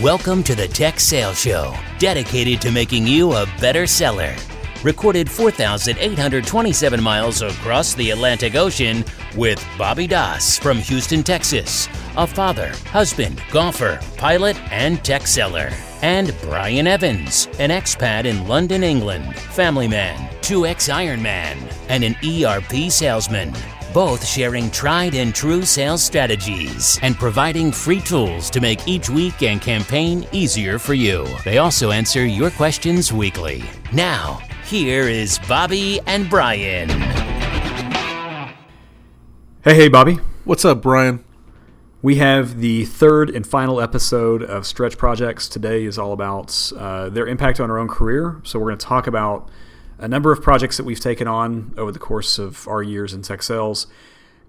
Welcome to the Tech Sales Show, dedicated to making you a better seller. Recorded 4,827 miles across the Atlantic Ocean with Bobby Doss from Houston, Texas, a father, husband, golfer, pilot, and tech seller. And Brian Evans, an expat in London, England, family man, 2x Ironman, and an ERP salesman both sharing tried and true sales strategies and providing free tools to make each week and campaign easier for you. They also answer your questions weekly. Now, here is Bobby and Brian. Hey, hey, Bobby. What's up, Brian? We have the third and final episode of Stretch Projects. Today is all about uh, their impact on our own career. So, we're going to talk about a number of projects that we've taken on over the course of our years in tech sales,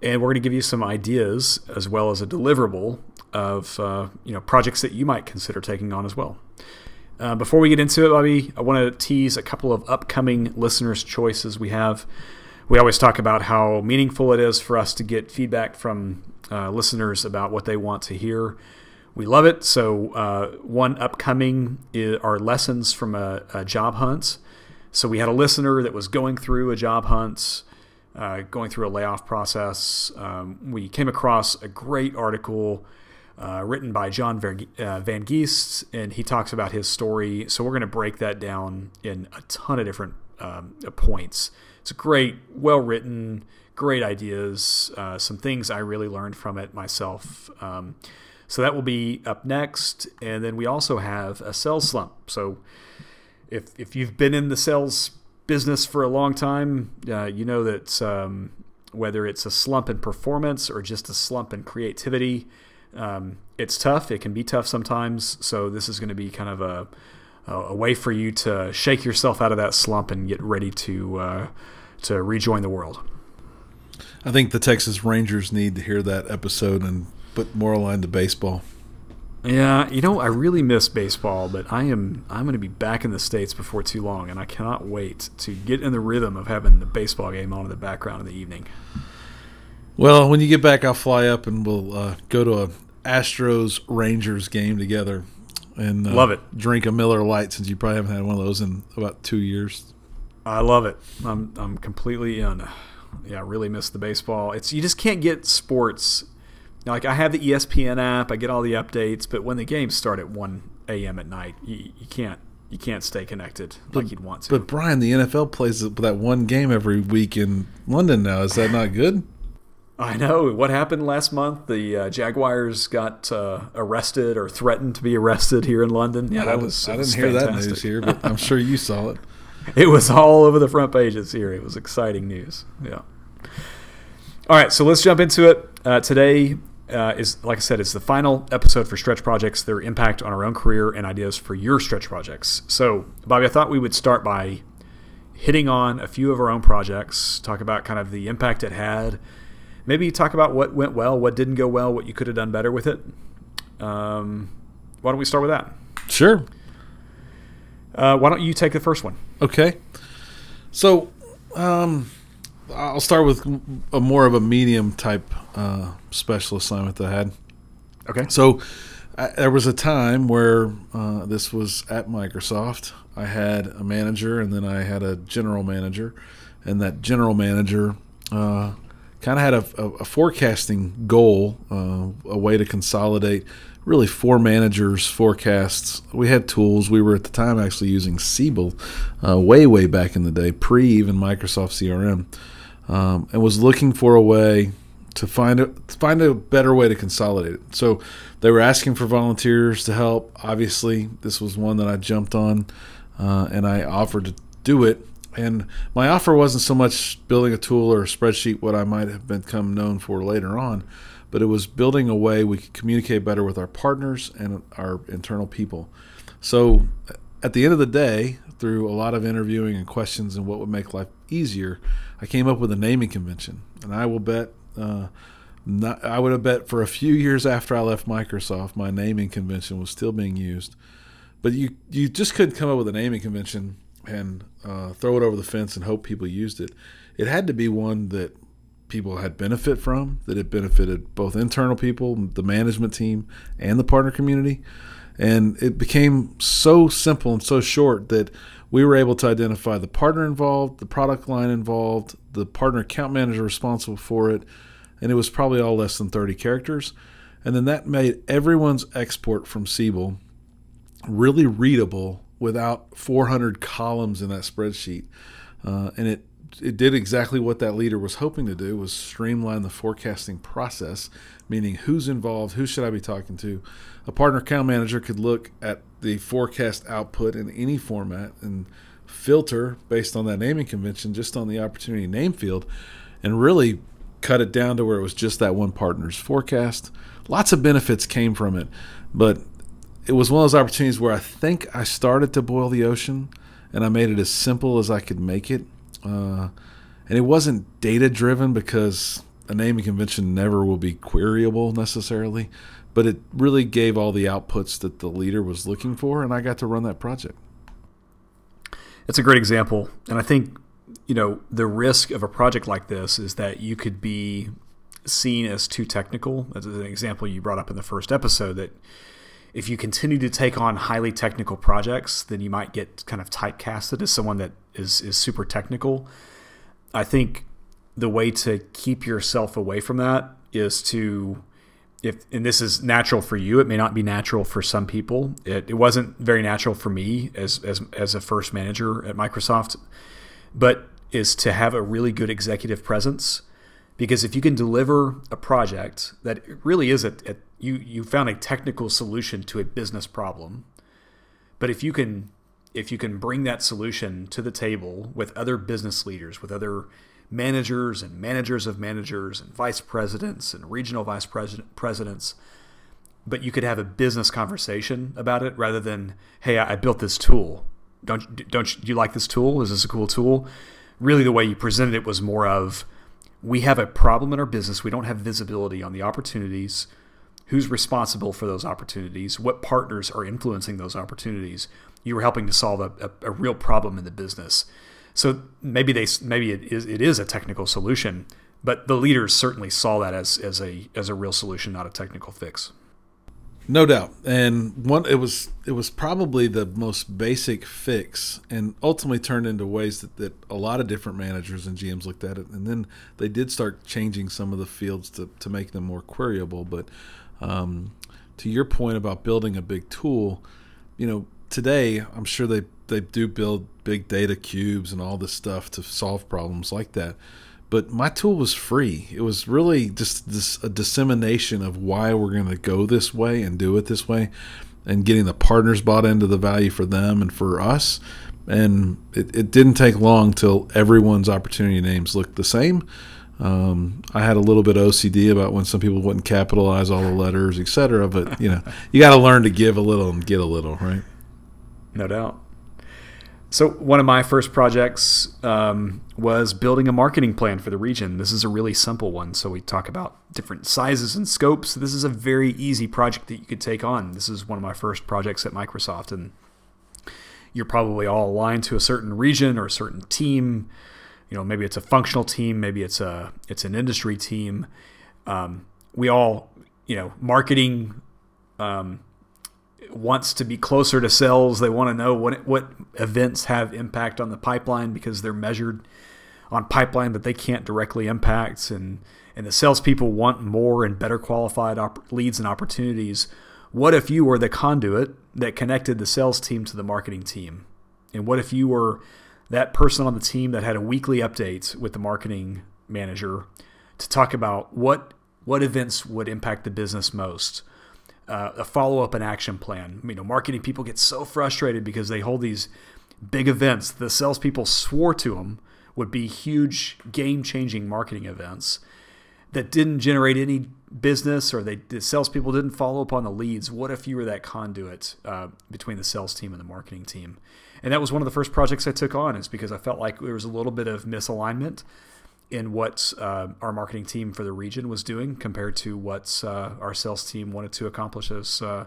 and we're going to give you some ideas as well as a deliverable of uh, you know projects that you might consider taking on as well. Uh, before we get into it, Bobby, I want to tease a couple of upcoming listeners' choices we have. We always talk about how meaningful it is for us to get feedback from uh, listeners about what they want to hear. We love it. So, uh, one upcoming are lessons from a, a job hunt. So we had a listener that was going through a job hunt, uh, going through a layoff process. Um, we came across a great article uh, written by John uh, Van Geest, and he talks about his story. So we're going to break that down in a ton of different um, points. It's great, well written, great ideas, uh, some things I really learned from it myself. Um, so that will be up next. And then we also have a sales slump. So if if you've been in the sales business for a long time, uh, you know that um, whether it's a slump in performance or just a slump in creativity, um, it's tough. It can be tough sometimes. So this is going to be kind of a a way for you to shake yourself out of that slump and get ready to uh, to rejoin the world. I think the Texas Rangers need to hear that episode and put more aligned to baseball. Yeah, you know, I really miss baseball, but I am I'm going to be back in the states before too long, and I cannot wait to get in the rhythm of having the baseball game on in the background in the evening. Well, when you get back, I'll fly up and we'll uh, go to a Astros Rangers game together, and uh, love it. Drink a Miller Lite since you probably haven't had one of those in about two years. I love it. I'm I'm completely in. Yeah, I really miss the baseball. It's you just can't get sports like I have the ESPN app, I get all the updates, but when the games start at one a.m. at night, you, you can't you can't stay connected but, like you'd want to. But Brian, the NFL plays that one game every week in London now. Is that not good? I know what happened last month. The uh, Jaguars got uh, arrested or threatened to be arrested here in London. Yeah, that was. I didn't hear fantastic. that news here, but I'm sure you saw it. it was all over the front pages here. It was exciting news. Yeah. All right, so let's jump into it. Uh, today, uh, is, like I said, it's the final episode for stretch projects, their impact on our own career and ideas for your stretch projects. So, Bobby, I thought we would start by hitting on a few of our own projects, talk about kind of the impact it had, maybe talk about what went well, what didn't go well, what you could have done better with it. Um, why don't we start with that? Sure. Uh, why don't you take the first one? Okay. So, um, I'll start with a more of a medium type uh, special assignment that I had. Okay. So I, there was a time where uh, this was at Microsoft. I had a manager, and then I had a general manager, and that general manager uh, kind of had a, a, a, forecasting goal, uh, a way to consolidate really four managers' forecasts. We had tools. We were at the time actually using Siebel, uh, way way back in the day, pre even Microsoft CRM um, and was looking for a way to find a find a better way to consolidate it. So they were asking for volunteers to help. Obviously, this was one that I jumped on, uh, and I offered to do it. And my offer wasn't so much building a tool or a spreadsheet, what I might have become known for later on, but it was building a way we could communicate better with our partners and our internal people. So at the end of the day, through a lot of interviewing and questions and what would make life easier, I came up with a naming convention. And I will bet, uh, not, I would have bet for a few years after I left Microsoft, my naming convention was still being used. But you, you just couldn't come up with a naming convention and uh, throw it over the fence and hope people used it. It had to be one that people had benefit from, that it benefited both internal people, the management team, and the partner community. And it became so simple and so short that we were able to identify the partner involved, the product line involved, the partner account manager responsible for it, and it was probably all less than 30 characters. And then that made everyone's export from Siebel really readable without 400 columns in that spreadsheet. Uh, and it it did exactly what that leader was hoping to do was streamline the forecasting process meaning who's involved who should i be talking to a partner account manager could look at the forecast output in any format and filter based on that naming convention just on the opportunity name field and really cut it down to where it was just that one partner's forecast lots of benefits came from it but it was one of those opportunities where i think i started to boil the ocean and i made it as simple as i could make it uh, and it wasn't data driven because a naming convention never will be queryable necessarily, but it really gave all the outputs that the leader was looking for, and I got to run that project. It's a great example, and I think you know the risk of a project like this is that you could be seen as too technical. As an example you brought up in the first episode that if you continue to take on highly technical projects, then you might get kind of typecasted as someone that is is super technical. I think the way to keep yourself away from that is to if and this is natural for you it may not be natural for some people it, it wasn't very natural for me as, as as a first manager at microsoft but is to have a really good executive presence because if you can deliver a project that really is a, a you you found a technical solution to a business problem but if you can if you can bring that solution to the table with other business leaders with other managers and managers of managers and vice presidents and regional vice president presidents but you could have a business conversation about it rather than hey i built this tool. Don't don't do you like this tool? Is this a cool tool? Really the way you presented it was more of we have a problem in our business. We don't have visibility on the opportunities who's responsible for those opportunities, what partners are influencing those opportunities. You were helping to solve a, a, a real problem in the business. So maybe they maybe it is it is a technical solution, but the leaders certainly saw that as as a as a real solution, not a technical fix. No doubt, and one it was it was probably the most basic fix, and ultimately turned into ways that, that a lot of different managers and GMs looked at it, and then they did start changing some of the fields to to make them more queryable. But um, to your point about building a big tool, you know, today I'm sure they they do build big data cubes and all this stuff to solve problems like that. But my tool was free. It was really just this a dissemination of why we're going to go this way and do it this way, and getting the partners bought into the value for them and for us. And it, it didn't take long till everyone's opportunity names looked the same um, I had a little bit of OCD about when some people wouldn't capitalize all the letters, etc. But you know, you got to learn to give a little and get a little, right? No doubt. So one of my first projects um, was building a marketing plan for the region. This is a really simple one. So we talk about different sizes and scopes. This is a very easy project that you could take on. This is one of my first projects at Microsoft, and you're probably all aligned to a certain region or a certain team you know maybe it's a functional team maybe it's a it's an industry team. Um, we all you know marketing um, wants to be closer to sales. They want to know what what events have impact on the pipeline because they're measured on pipeline that they can't directly impact. And and the salespeople want more and better qualified op- leads and opportunities. What if you were the conduit that connected the sales team to the marketing team? And what if you were that person on the team that had a weekly update with the marketing manager to talk about what what events would impact the business most. Uh, a follow up and action plan. You know, marketing people get so frustrated because they hold these big events. The salespeople swore to them would be huge, game changing marketing events that didn't generate any business or they the salespeople didn't follow up on the leads. What if you were that conduit uh, between the sales team and the marketing team? And that was one of the first projects I took on, is because I felt like there was a little bit of misalignment in what uh, our marketing team for the region was doing compared to what uh, our sales team wanted to accomplish as uh,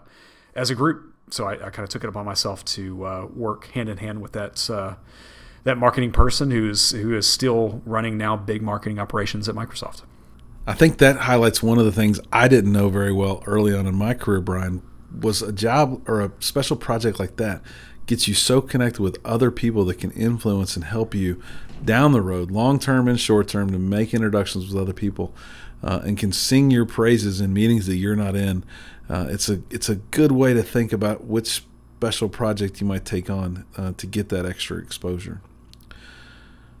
as a group. So I, I kind of took it upon myself to uh, work hand in hand with that uh, that marketing person who's who is still running now big marketing operations at Microsoft. I think that highlights one of the things I didn't know very well early on in my career, Brian. Was a job or a special project like that gets you so connected with other people that can influence and help you down the road, long term and short term, to make introductions with other people, uh, and can sing your praises in meetings that you're not in. Uh, it's a it's a good way to think about which special project you might take on uh, to get that extra exposure.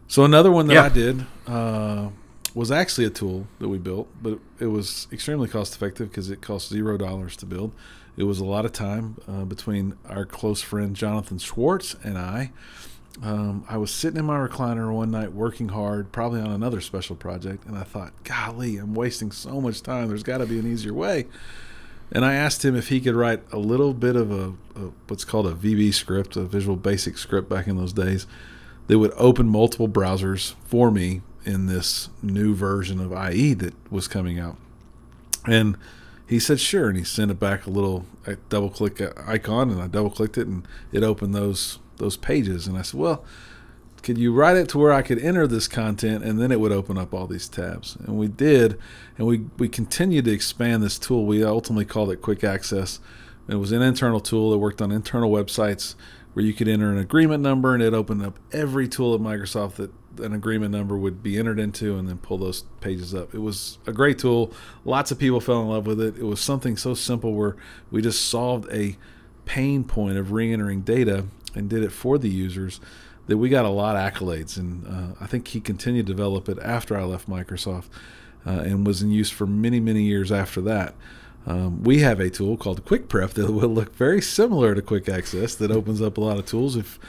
So another one that yeah. I did uh, was actually a tool that we built, but it was extremely cost effective because it cost zero dollars to build. It was a lot of time uh, between our close friend Jonathan Schwartz and I. Um, I was sitting in my recliner one night working hard, probably on another special project, and I thought, golly, I'm wasting so much time. There's got to be an easier way. And I asked him if he could write a little bit of a, a, what's called a VB script, a Visual Basic script back in those days, that would open multiple browsers for me in this new version of IE that was coming out. And he said sure, and he sent it back a little double click uh, icon, and I double clicked it, and it opened those those pages. And I said, well, could you write it to where I could enter this content, and then it would open up all these tabs? And we did, and we we continued to expand this tool. We ultimately called it Quick Access. It was an internal tool that worked on internal websites where you could enter an agreement number, and it opened up every tool at Microsoft that an agreement number would be entered into and then pull those pages up. It was a great tool. Lots of people fell in love with it. It was something so simple where we just solved a pain point of re entering data and did it for the users that we got a lot of accolades. And uh, I think he continued to develop it after I left Microsoft uh, and was in use for many, many years after that. Um, we have a tool called Quick Prep that will look very similar to Quick Access that opens up a lot of tools. If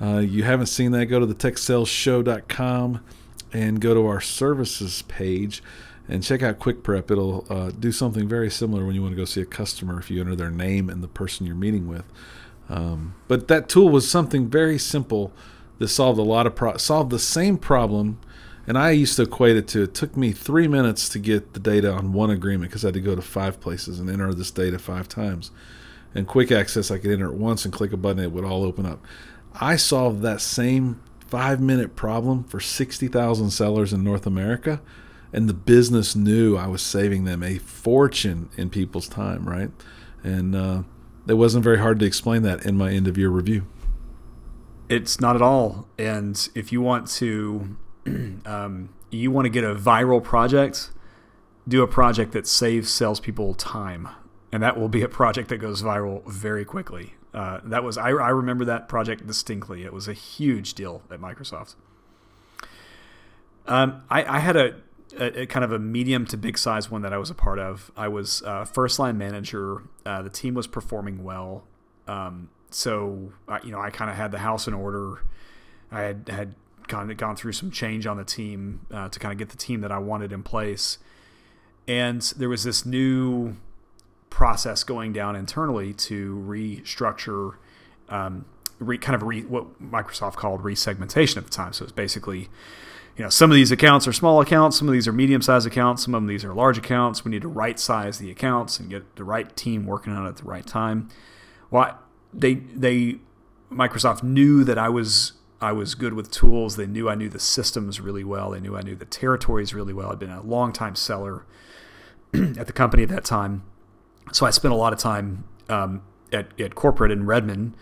uh, you haven't seen that, go to the techsaleshow.com and go to our services page and check out Quick Prep. It'll uh, do something very similar when you want to go see a customer if you enter their name and the person you're meeting with. Um, but that tool was something very simple that solved a lot of pro- solved the same problem. And I used to equate it to it took me three minutes to get the data on one agreement because I had to go to five places and enter this data five times. And quick access, I could enter it once and click a button, it would all open up. I solved that same five minute problem for 60,000 sellers in North America. And the business knew I was saving them a fortune in people's time, right? And uh, it wasn't very hard to explain that in my end of year review. It's not at all. And if you want to, um, you want to get a viral project, do a project that saves salespeople time, and that will be a project that goes viral very quickly. Uh, that was I, I remember that project distinctly. It was a huge deal at Microsoft. Um, I, I, had a, a, a, kind of a medium to big size one that I was a part of. I was uh, first line manager. Uh, the team was performing well, um, so you know I kind of had the house in order. I had had kind of gone through some change on the team uh, to kind of get the team that I wanted in place, and there was this new process going down internally to restructure, um, re, kind of re, what Microsoft called resegmentation at the time. So it's basically, you know, some of these accounts are small accounts, some of these are medium sized accounts, some of these are large accounts. We need to right size the accounts and get the right team working on it at the right time. Well, they they Microsoft knew that I was I was good with tools. They knew I knew the systems really well. They knew I knew the territories really well. I'd been a long time seller at the company at that time so I spent a lot of time um, at, at corporate in Redmond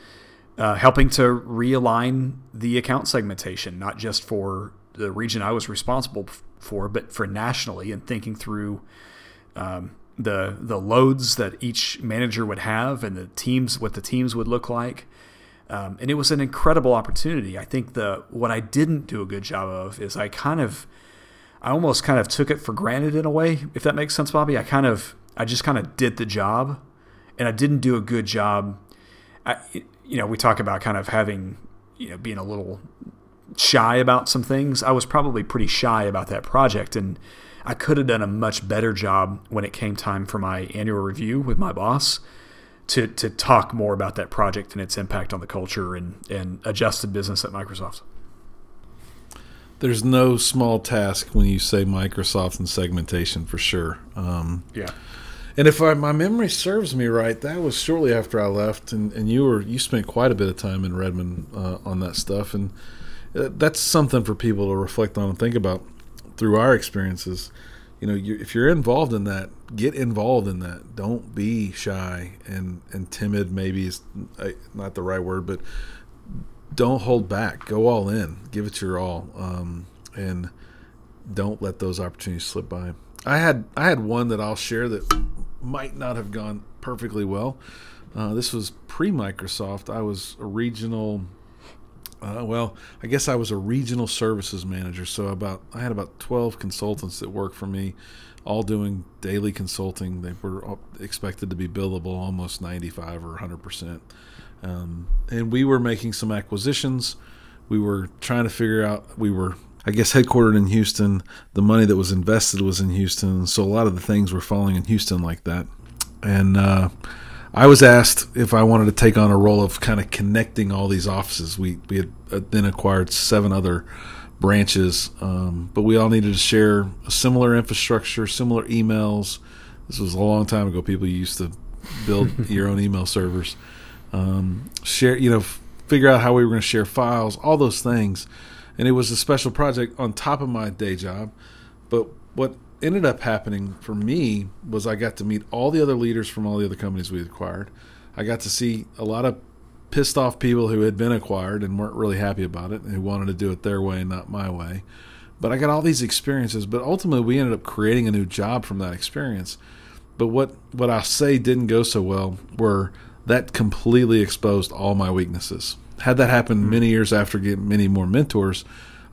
uh, helping to realign the account segmentation, not just for the region I was responsible for, but for nationally and thinking through um, the the loads that each manager would have and the teams what the teams would look like. Um, and it was an incredible opportunity. I think the what I didn't do a good job of is I kind of I almost kind of took it for granted in a way, if that makes sense, Bobby. I kind of I just kind of did the job, and I didn't do a good job. I, you know, we talk about kind of having, you know, being a little shy about some things. I was probably pretty shy about that project, and I could have done a much better job when it came time for my annual review with my boss to to talk more about that project and its impact on the culture and and adjusted business at Microsoft. There's no small task when you say Microsoft and segmentation for sure. Um, yeah. And if I, my memory serves me right, that was shortly after I left, and, and you were you spent quite a bit of time in Redmond uh, on that stuff, and uh, that's something for people to reflect on and think about through our experiences. you know, you're, if you're involved in that, get involved in that. Don't be shy and and timid. Maybe is uh, not the right word, but don't hold back. Go all in. Give it your all, um, and don't let those opportunities slip by. I had I had one that I'll share that might not have gone perfectly well. Uh, this was pre Microsoft. I was a regional. Uh, well, I guess I was a regional services manager. So about I had about twelve consultants that worked for me, all doing daily consulting. They were expected to be billable almost ninety five or hundred percent. Um, and we were making some acquisitions. We were trying to figure out. We were, I guess, headquartered in Houston. The money that was invested was in Houston, so a lot of the things were falling in Houston like that. And uh, I was asked if I wanted to take on a role of kind of connecting all these offices. We we had uh, then acquired seven other branches, um, but we all needed to share a similar infrastructure, similar emails. This was a long time ago. People used to build your own email servers um, share, you know, figure out how we were going to share files, all those things. And it was a special project on top of my day job. But what ended up happening for me was I got to meet all the other leaders from all the other companies we acquired. I got to see a lot of pissed off people who had been acquired and weren't really happy about it and who wanted to do it their way and not my way. But I got all these experiences, but ultimately we ended up creating a new job from that experience. But what what I say didn't go so well were that completely exposed all my weaknesses. Had that happened mm-hmm. many years after getting many more mentors,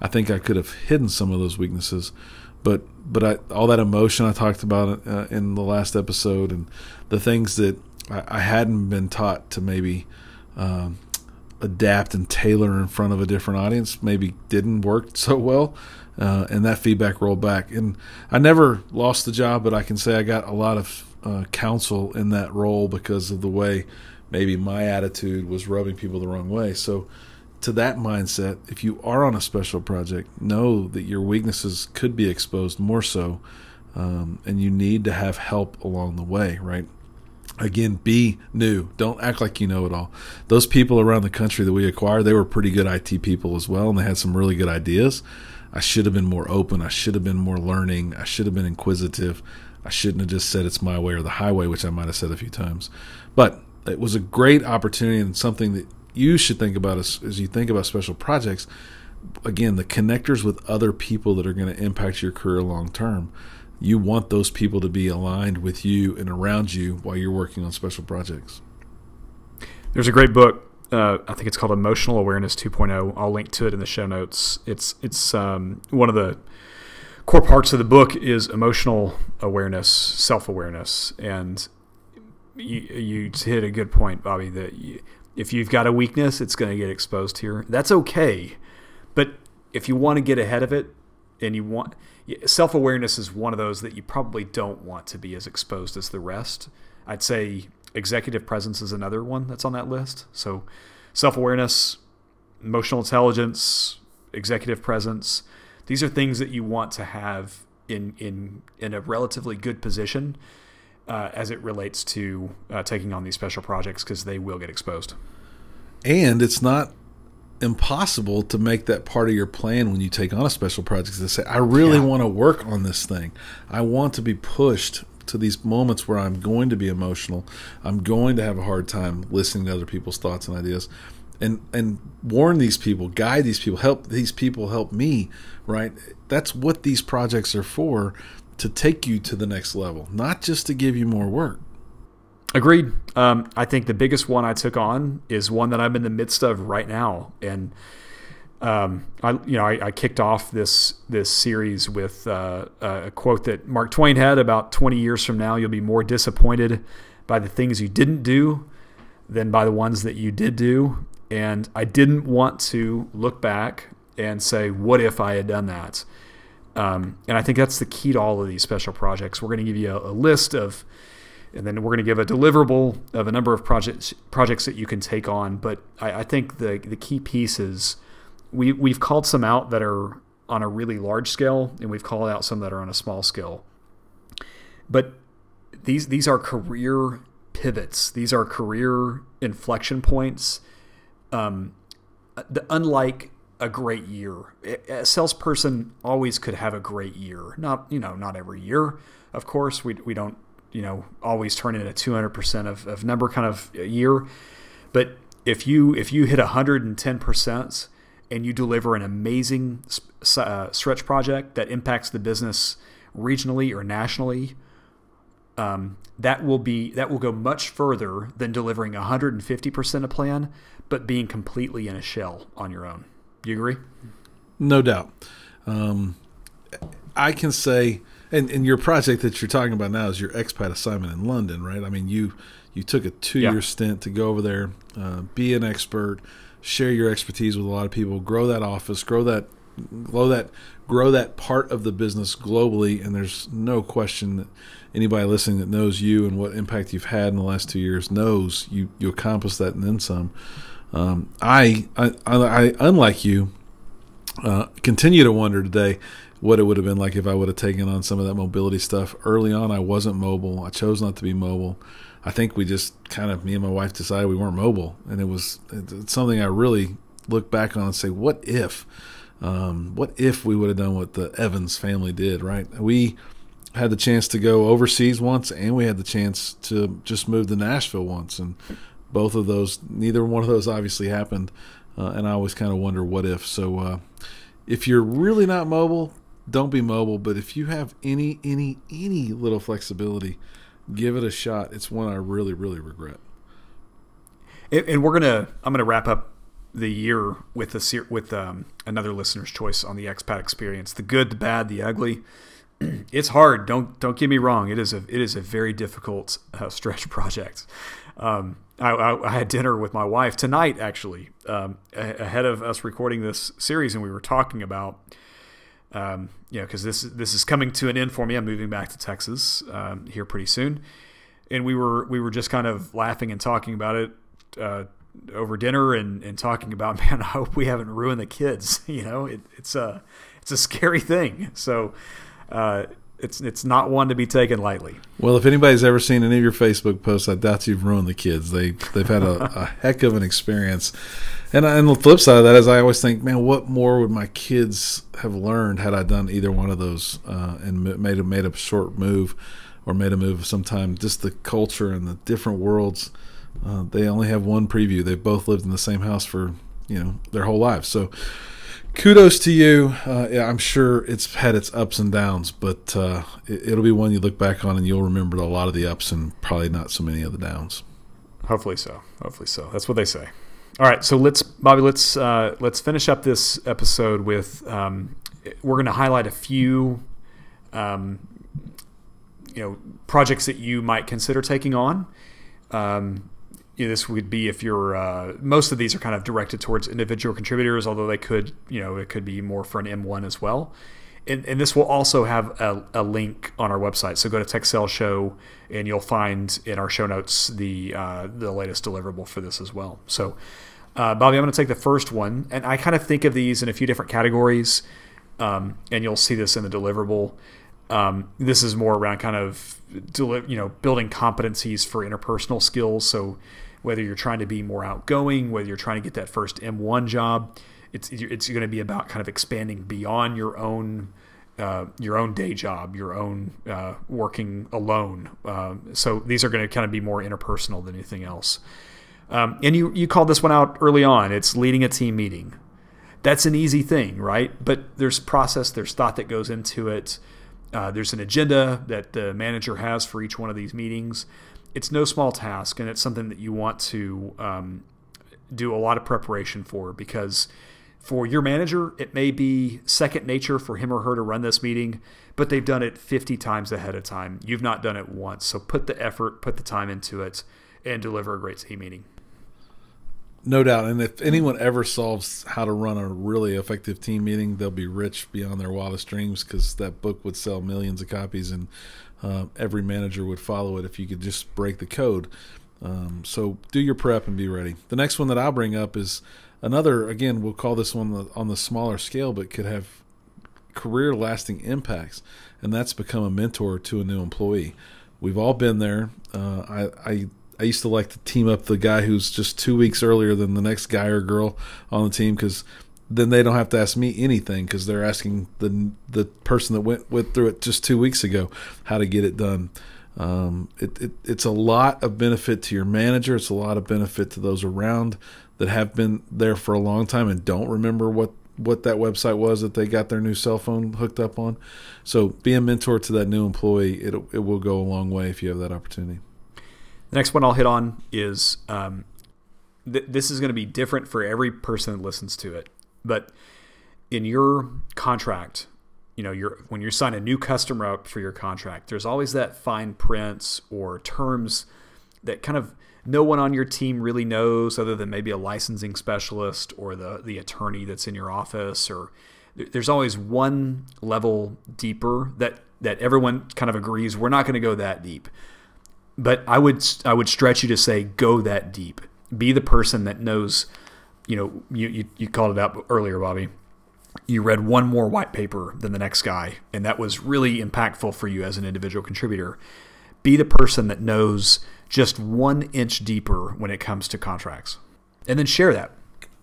I think I could have hidden some of those weaknesses. But but I, all that emotion I talked about uh, in the last episode, and the things that I, I hadn't been taught to maybe um, adapt and tailor in front of a different audience, maybe didn't work so well. Uh, and that feedback rolled back. And I never lost the job, but I can say I got a lot of uh, counsel in that role because of the way maybe my attitude was rubbing people the wrong way. So, to that mindset, if you are on a special project, know that your weaknesses could be exposed more so, um, and you need to have help along the way, right? Again, be new. Don't act like you know it all. Those people around the country that we acquired, they were pretty good IT people as well, and they had some really good ideas. I should have been more open. I should have been more learning. I should have been inquisitive. I shouldn't have just said it's my way or the highway, which I might have said a few times. But it was a great opportunity and something that you should think about as, as you think about special projects. Again, the connectors with other people that are going to impact your career long term. You want those people to be aligned with you and around you while you're working on special projects. There's a great book. Uh, I think it's called Emotional Awareness 2.0. I'll link to it in the show notes. It's it's um, one of the core parts of the book is emotional awareness, self awareness, and you, you hit a good point, Bobby. That you, if you've got a weakness, it's going to get exposed here. That's okay, but if you want to get ahead of it, and you want self awareness is one of those that you probably don't want to be as exposed as the rest. I'd say executive presence is another one that's on that list. So self awareness, emotional intelligence, executive presence these are things that you want to have in in in a relatively good position uh, as it relates to uh, taking on these special projects because they will get exposed. And it's not impossible to make that part of your plan when you take on a special project to say, I really yeah. want to work on this thing. I want to be pushed to these moments where I'm going to be emotional. I'm going to have a hard time listening to other people's thoughts and ideas and and warn these people, guide these people, help these people help me, right? That's what these projects are for to take you to the next level, not just to give you more work. Agreed. Um, I think the biggest one I took on is one that I'm in the midst of right now, and um, I, you know, I, I, kicked off this this series with uh, a quote that Mark Twain had about 20 years from now, you'll be more disappointed by the things you didn't do than by the ones that you did do. And I didn't want to look back and say, what if I had done that? Um, and I think that's the key to all of these special projects. We're going to give you a, a list of, and then we're going to give a deliverable of a number of projects projects that you can take on. But I, I think the the key piece is we we've called some out that are on a really large scale, and we've called out some that are on a small scale. But these these are career pivots. These are career inflection points um, the, unlike a great year. A salesperson always could have a great year. Not you know not every year, of course. We we don't you know always turn in a 200% of, of number kind of year, but if you if you hit 110% and you deliver an amazing uh, stretch project that impacts the business regionally or nationally, um, that will be that will go much further than delivering 150% of plan, but being completely in a shell on your own. You agree? No doubt. Um, I can say, and, and your project that you're talking about now is your expat assignment in London, right? I mean, you you took a two year yeah. stint to go over there, uh, be an expert, share your expertise with a lot of people, grow that office, grow that grow that grow that part of the business globally and there's no question that anybody listening that knows you and what impact you've had in the last two years knows you you accomplished that and then some um, I, I, I unlike you uh, continue to wonder today what it would have been like if I would have taken on some of that mobility stuff early on I wasn't mobile I chose not to be mobile I think we just kind of me and my wife decided we weren't mobile, and it was something I really look back on and say, what if, um, what if we would have done what the Evans family did? Right? We had the chance to go overseas once, and we had the chance to just move to Nashville once, and both of those, neither one of those obviously happened. Uh, and I always kind of wonder what if. So, uh, if you're really not mobile, don't be mobile. But if you have any, any, any little flexibility, give it a shot. It's one I really, really regret. And, we're gonna, I'm gonna wrap up the year with a with um, another listener's choice on the expat experience: the good, the bad, the ugly. It's hard. Don't don't get me wrong. It is a it is a very difficult uh, stretch project. Um, I, I, had dinner with my wife tonight, actually, um, ahead of us recording this series, and we were talking about um, you know, because this this is coming to an end for me. I'm moving back to Texas um, here pretty soon, and we were we were just kind of laughing and talking about it uh, over dinner and, and talking about man, I hope we haven't ruined the kids. You know, it, it's a it's a scary thing. So. Uh, it's it's not one to be taken lightly. Well, if anybody's ever seen any of your Facebook posts, I doubt you've ruined the kids. They they've had a, a heck of an experience and, and the flip side of that is, I always think, man, what more would my kids have learned had I done either one of those uh, and made a made a short move or made a move sometime? Just the culture and the different worlds. Uh, they only have one preview. They've both lived in the same house for you know their whole lives. So kudos to you. Uh, yeah, I'm sure it's had its ups and downs, but uh, it, will be one you look back on and you'll remember a lot of the ups and probably not so many of the downs. Hopefully so. Hopefully so. That's what they say. All right, so let's Bobby, let's uh, let's finish up this episode with um, we're going to highlight a few um, you know projects that you might consider taking on. Um, you know, this would be if you're uh, most of these are kind of directed towards individual contributors, although they could you know it could be more for an M1 as well. And, and, this will also have a, a, link on our website. So go to TechSale Show, and you'll find in our show notes the uh, the latest deliverable for this as well. So, uh, Bobby, I'm going to take the first one, and I kind of think of these in a few different categories, um, and you'll see this in the deliverable. Um, this is more around kind of you know building competencies for interpersonal skills. So whether you're trying to be more outgoing, whether you're trying to get that first M1 job it's it's going to be about kind of expanding beyond your own uh, your own day job, your own uh, working alone. Uh, so these are going to kind of be more interpersonal than anything else. Um, and you you called this one out early on. It's leading a team meeting. That's an easy thing, right? But there's process, there's thought that goes into it. Uh, there's an agenda that the manager has for each one of these meetings. It's no small task, and it's something that you want to um, do a lot of preparation for because for your manager, it may be second nature for him or her to run this meeting, but they've done it 50 times ahead of time. You've not done it once. So put the effort, put the time into it, and deliver a great team meeting. No doubt. And if anyone ever solves how to run a really effective team meeting, they'll be rich beyond their wildest dreams because that book would sell millions of copies and uh, every manager would follow it if you could just break the code. Um, so do your prep and be ready. The next one that I'll bring up is another again we'll call this one on the smaller scale but could have career lasting impacts and that's become a mentor to a new employee we've all been there uh, I, I I used to like to team up the guy who's just two weeks earlier than the next guy or girl on the team because then they don't have to ask me anything because they're asking the the person that went went through it just two weeks ago how to get it done. Um, it, it, it's a lot of benefit to your manager. It's a lot of benefit to those around that have been there for a long time and don't remember what what that website was that they got their new cell phone hooked up on. So be a mentor to that new employee. It it will go a long way if you have that opportunity. The next one I'll hit on is um, th- this is going to be different for every person that listens to it. But in your contract, you know, you're, when you sign a new customer up for your contract, there's always that fine prints or terms that kind of no one on your team really knows other than maybe a licensing specialist or the, the attorney that's in your office or there's always one level deeper that that everyone kind of agrees we're not going to go that deep. But i would i would stretch you to say go that deep. Be the person that knows you know you you, you called it out earlier bobby. You read one more white paper than the next guy and that was really impactful for you as an individual contributor. Be the person that knows just one inch deeper when it comes to contracts and then share that.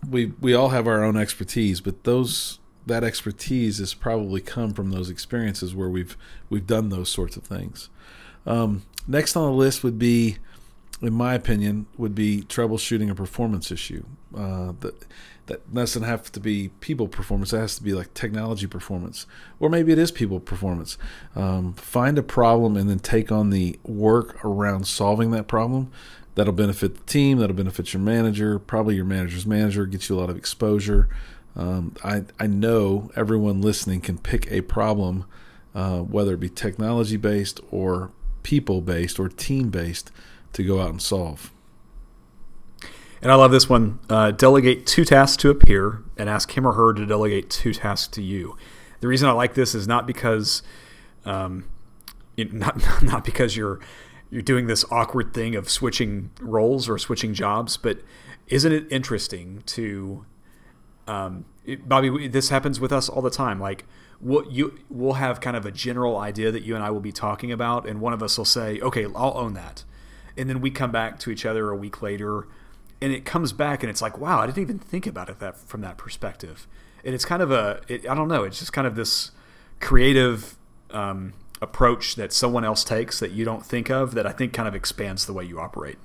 We we all have our own expertise but those that expertise has probably come from those experiences where we've we've done those sorts of things. Um, next on the list would be in my opinion would be troubleshooting a performance issue uh, that that doesn't have to be people performance. It has to be like technology performance, or maybe it is people performance. Um, find a problem and then take on the work around solving that problem. That'll benefit the team. That'll benefit your manager. Probably your manager's manager. gets you a lot of exposure. Um, I I know everyone listening can pick a problem, uh, whether it be technology based or people based or team based, to go out and solve. And I love this one. Uh, delegate two tasks to a peer and ask him or her to delegate two tasks to you. The reason I like this is not because, um, not not because you're you're doing this awkward thing of switching roles or switching jobs, but isn't it interesting to, um, it, Bobby? This happens with us all the time. Like we'll, you we'll have kind of a general idea that you and I will be talking about, and one of us will say, "Okay, I'll own that," and then we come back to each other a week later and it comes back and it's like wow i didn't even think about it that from that perspective. And it's kind of a it, i don't know it's just kind of this creative um, approach that someone else takes that you don't think of that i think kind of expands the way you operate.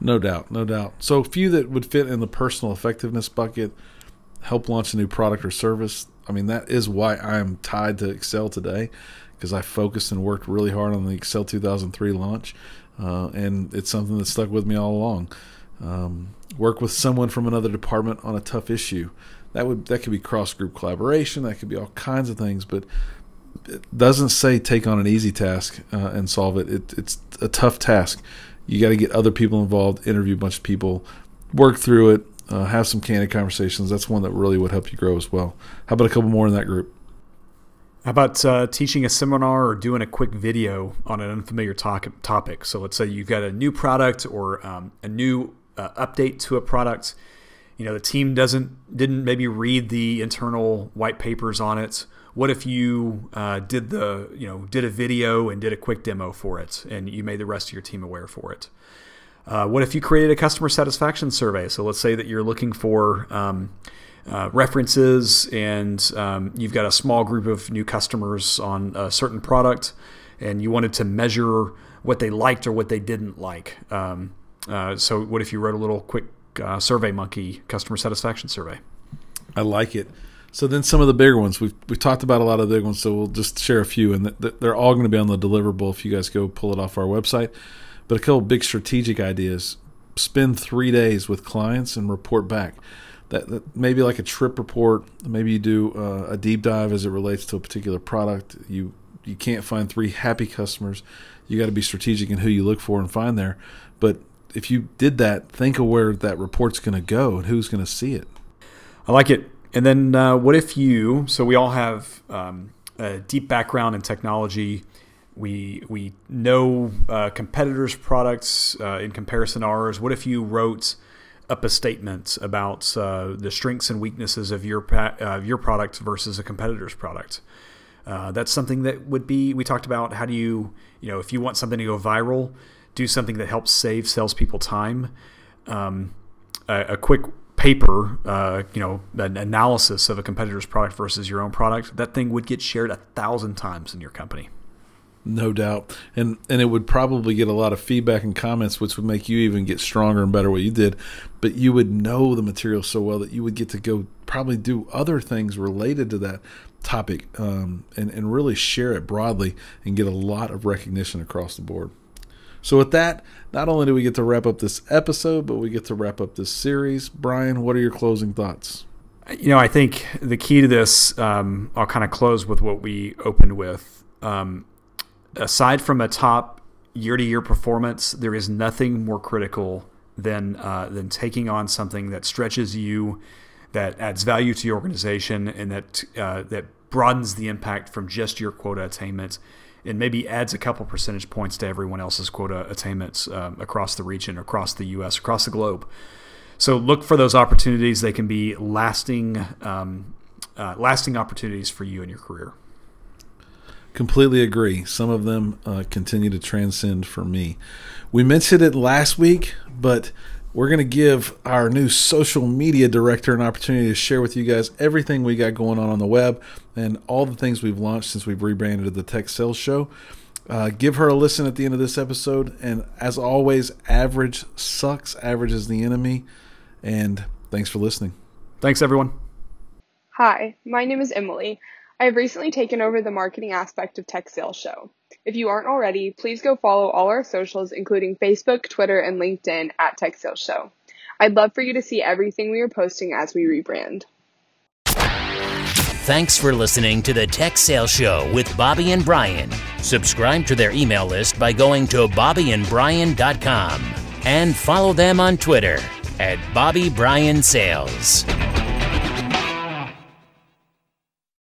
No doubt no doubt. So a few that would fit in the personal effectiveness bucket help launch a new product or service. I mean that is why i'm tied to excel today because i focused and worked really hard on the excel 2003 launch uh, and it's something that stuck with me all along um, work with someone from another department on a tough issue. That would that could be cross group collaboration. That could be all kinds of things, but it doesn't say take on an easy task uh, and solve it. it. It's a tough task. You got to get other people involved, interview a bunch of people, work through it, uh, have some candid conversations. That's one that really would help you grow as well. How about a couple more in that group? How about uh, teaching a seminar or doing a quick video on an unfamiliar topic? So let's say you've got a new product or um, a new uh, update to a product. You know, the team doesn't didn't maybe read the internal white papers on it. What if you uh, did the you know did a video and did a quick demo for it, and you made the rest of your team aware for it? Uh, what if you created a customer satisfaction survey? So let's say that you're looking for um, uh, references and um, you've got a small group of new customers on a certain product and you wanted to measure what they liked or what they didn't like. Um, uh, so, what if you wrote a little quick uh, Survey Monkey customer satisfaction survey? I like it. So then some of the bigger ones we've we talked about a lot of the big ones, so we'll just share a few, and they're all going to be on the deliverable if you guys go pull it off our website. But a couple big strategic ideas: spend three days with clients and report back. That, that maybe like a trip report. Maybe you do uh, a deep dive as it relates to a particular product. You you can't find three happy customers. You got to be strategic in who you look for and find there. But if you did that, think of where that report's going to go and who's going to see it. I like it. And then uh, what if you? So we all have um, a deep background in technology. We we know uh, competitors' products uh, in comparison to ours. What if you wrote up a statement about uh, the strengths and weaknesses of your uh, your product versus a competitor's product? Uh, that's something that would be. We talked about how do you you know if you want something to go viral do something that helps save salespeople time. Um, a, a, quick paper, uh, you know, an analysis of a competitor's product versus your own product, that thing would get shared a thousand times in your company. No doubt, and and it would probably get a lot of feedback and comments, which would make you even get stronger and better what you did. But you would know the material so well that you would get to go probably do other things related to that topic, um, and and really share it broadly and get a lot of recognition across the board. So with that, not only do we get to wrap up this episode, but we get to wrap up this series. Brian, what are your closing thoughts? You know, I think the key to this, um, I'll kind of close with what we opened with. Um, aside from a top year to year performance, there is nothing more critical than uh, than taking on something that stretches you, that adds value to your organization, and that uh, that broadens the impact from just your quota attainment, and maybe adds a couple percentage points to everyone else's quota attainments um, across the region, across the U.S., across the globe. So look for those opportunities. They can be lasting, um, uh, lasting opportunities for you in your career. Completely agree. Some of them uh, continue to transcend for me. We mentioned it last week, but we're going to give our new social media director an opportunity to share with you guys everything we got going on on the web and all the things we've launched since we've rebranded the Tech Sales Show. Uh, give her a listen at the end of this episode. And as always, average sucks. Average is the enemy. And thanks for listening. Thanks, everyone. Hi, my name is Emily. I have recently taken over the marketing aspect of Tech Sales Show. If you aren't already, please go follow all our socials, including Facebook, Twitter, and LinkedIn at Tech Sales Show. I'd love for you to see everything we are posting as we rebrand. Thanks for listening to the Tech Sales Show with Bobby and Brian. Subscribe to their email list by going to bobbyandbrian.com and follow them on Twitter at Bobby Brian Sales.